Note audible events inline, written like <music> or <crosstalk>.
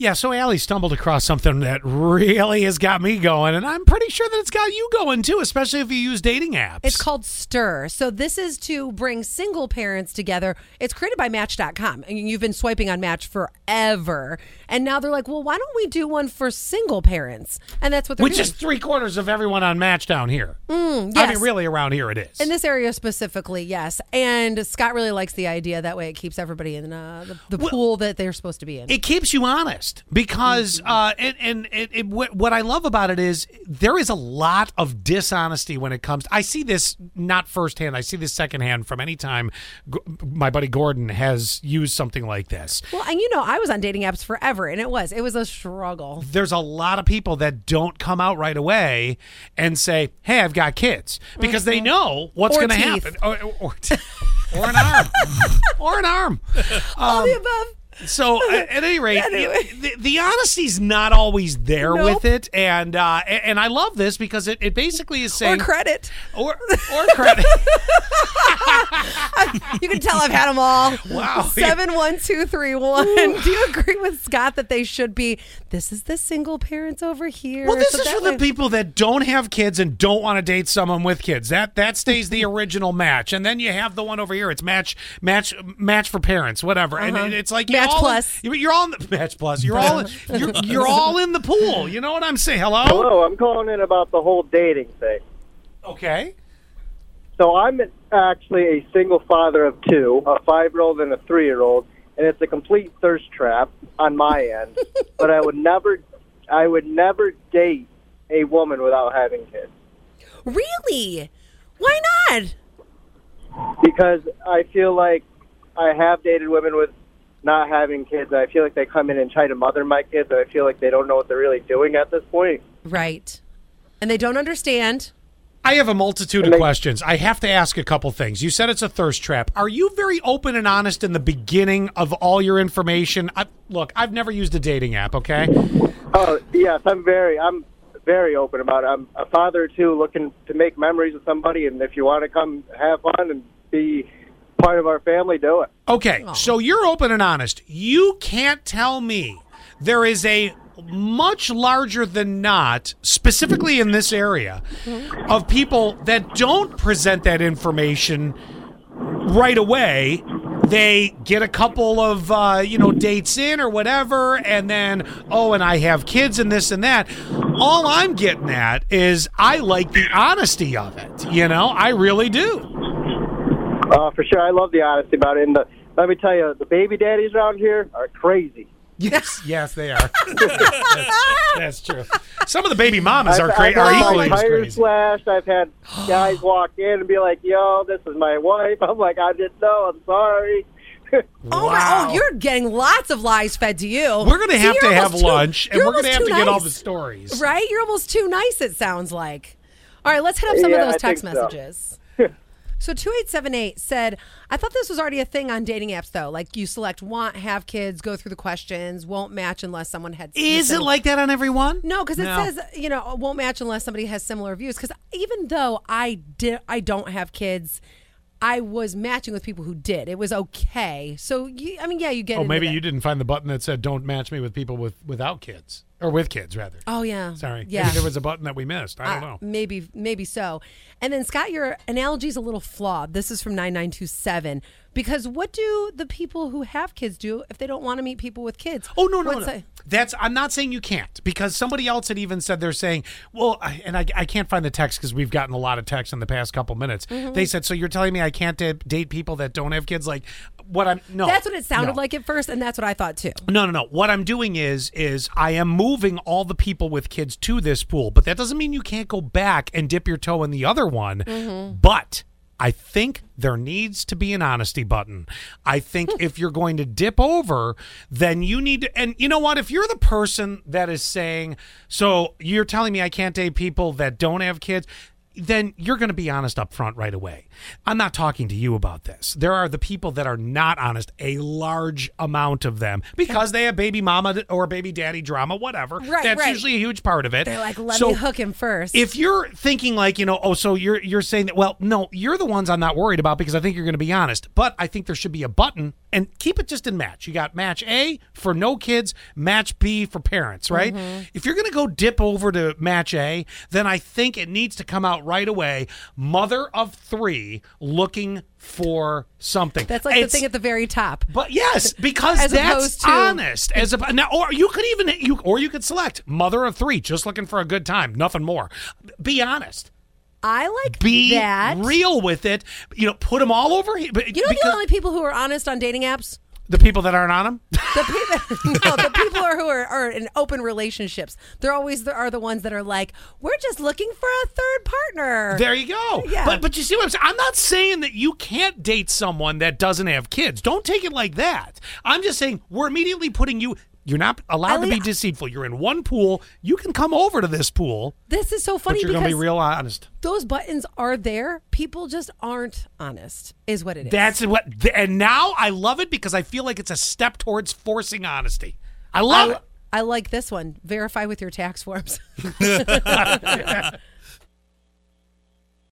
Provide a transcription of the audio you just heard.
Yeah, so Allie stumbled across something that really has got me going, and I'm pretty sure that it's got you going too, especially if you use dating apps. It's called Stir. So this is to bring single parents together. It's created by Match.com, and you've been swiping on Match forever. And now they're like, well, why don't we do one for single parents? And that's what they're which doing. is three quarters of everyone on Match down here. I Mm, yes. mean, really, around here it is. in this area specifically, yes. And Scott really likes the idea. That way, it keeps everybody in uh, the, the pool that they're supposed to be in. it keeps you honest because mm-hmm. uh, and and it, it, what I love about it is there is a lot of dishonesty when it comes. To, I see this not firsthand. I see this secondhand from any time G- my buddy Gordon has used something like this. well, and you know, I was on dating apps forever, and it was it was a struggle. There's a lot of people that don't come out right away and say, "Hey, I've got kids," because they mm-hmm. know what's going to happen, or, or, or an arm, <laughs> or an arm. All the um, above. So uh, at any rate, <laughs> Anyway. the, the honesty's not always there Nope. with it, and uh, and I love this because it, it basically is saying Or credit. or, or credit. <laughs> You can tell I've had them all. <laughs> Wow. Seven one two three one. <laughs> Do you agree with Scott that they should be? This is the single parents over here. well, this So is that for the people that don't have kids and don't want to date someone with kids. That that stays the <laughs> original match, and then you have the one over here. It's match match match for parents, whatever. And it's like you're Uh-huh. Match all- Plus. You're, you're all in the match plus. You're all you're, you're all in the pool. You know what I'm saying? Hello. Hello, I'm calling in about the whole dating thing. Okay. So I'm actually a single father of two, a five-year-old and a three-year-old, and it's a complete thirst trap on my end. <laughs> but I would never, I would never date a woman without having kids Really? Why not? because I feel like I have dated women with not having kids. And I feel like they come in and try to mother my kids, and I feel like they don't know what they're really doing at this point. Right. And they don't understand. I have a multitude of they- questions. I have to ask a couple things. You said it's a thirst trap. Are you very open and honest in the beginning of all your information? I, look, I've never used a dating app, okay? Oh yes, I'm very, I'm very open about it. I'm a father too, looking to make memories with somebody, and if you want to come have fun and be part of our family, do it. Okay, so you're open and honest. You can't tell me there is a much larger than not, specifically in this area, of people that don't present that information right away. They get a couple of uh, you know dates in or whatever, and then oh, and I have kids and this and that. All I'm getting at is I like the honesty of it. You know, I really do. Uh, for sure, I love the honesty about it. And the, let me tell you, the baby daddies around here are crazy. Yes, <laughs> yes, they are. <laughs> that's, that's true. Some of the baby mamas are I've, cra- I've are had equally my as crazy. slashed. I've had guys <gasps> walk in and be like, "Yo, this is my wife." I'm like, "I didn't know. I'm sorry." <laughs> Oh, my, oh, Wow. oh, you're getting lots of lies fed to you. We're gonna have to have too- lunch, and we're gonna have to too get all the stories. Right? You're almost too nice, it sounds like. All right, let's hit up uh, some Yeah, of those text messages. so. Messages. So 2878 said, I thought this was already a thing on dating apps, though. Like you select want, have kids, go through the questions, won't match unless someone had. Is it like that on everyone? No, because it No. says you know won't match unless somebody has similar views. Because even though I did, I don't have kids. I was matching with people who did. It was okay. So you, I mean, yeah, you get. Oh, into maybe that. you didn't find the button that said "Don't match me with people with without kids or with kids rather." Oh yeah. Sorry, Yeah. maybe there was a button that we missed. I don't Uh, know. Maybe, maybe so. And then Scott, your analogy is a little flawed. This is from nine nine two seven. Because what do the people who have kids do if they don't want to meet people with kids? Oh no no What's no! that- That's I'm not saying you can't because somebody else had even said they're saying well, I- and I, I can't find the text because we've gotten a lot of text in the past couple minutes. Mm-hmm. They said so you're telling me I can't da- date people that don't have kids? Like what I'm no. That's what it sounded no. like at first, and that's what I thought too. No, no, no. What I'm doing is is I am moving all the people with kids to this pool, but that doesn't mean you can't go back and dip your toe in the other one. Mm-hmm. But I think there needs to be an honesty button. I think <laughs> if you're going to dip over, then you need to and you know what? If you're the person that is saying, so you're telling me I can't date people that don't have kids, then you're going to be honest up front right away. I'm not talking to you about this. There are the people that are not honest, a large amount of them, because they have baby mama or baby daddy drama, whatever. Right, That's right. usually a huge part of it. They're like, let So me hook him first. If you're thinking like, you know, oh, so you're you're saying that, well, no, you're the ones I'm not worried about because I think you're going to be honest. But I think there should be a button and keep it just in match. You got match A for no kids, match B for parents, right? Mm-hmm. If you're going to go dip over to match A, then I think it needs to come out right away. Mother of three looking for something. That's like It's- the thing at the very top. but yes, <laughs> because As that's to- honest. As a, now, or you could even you or you could select mother of three, just looking for a good time, nothing more. Be honest. I like Be that. real with it. You know, put them all over here. But You know the only people who are honest on dating apps? the people that aren't on them. The people, <laughs> no, the people are, who are, are in open relationships. They're always the, are the ones that are like, we're just looking for a third partner. There you go. Yeah. But but you see what I'm saying? I'm not saying that you can't date someone that doesn't have kids. Don't take it like that. I'm just saying we're immediately putting you you're not allowed to be deceitful. You're in one pool. You can come over to this pool, this is so funny you're because going to be real honest. those buttons are there. People just aren't honest, is what it is. That's what and now I love it because I feel like it's a step towards forcing honesty. I love I, it. I like this one. Verify with your tax forms. <laughs> <laughs>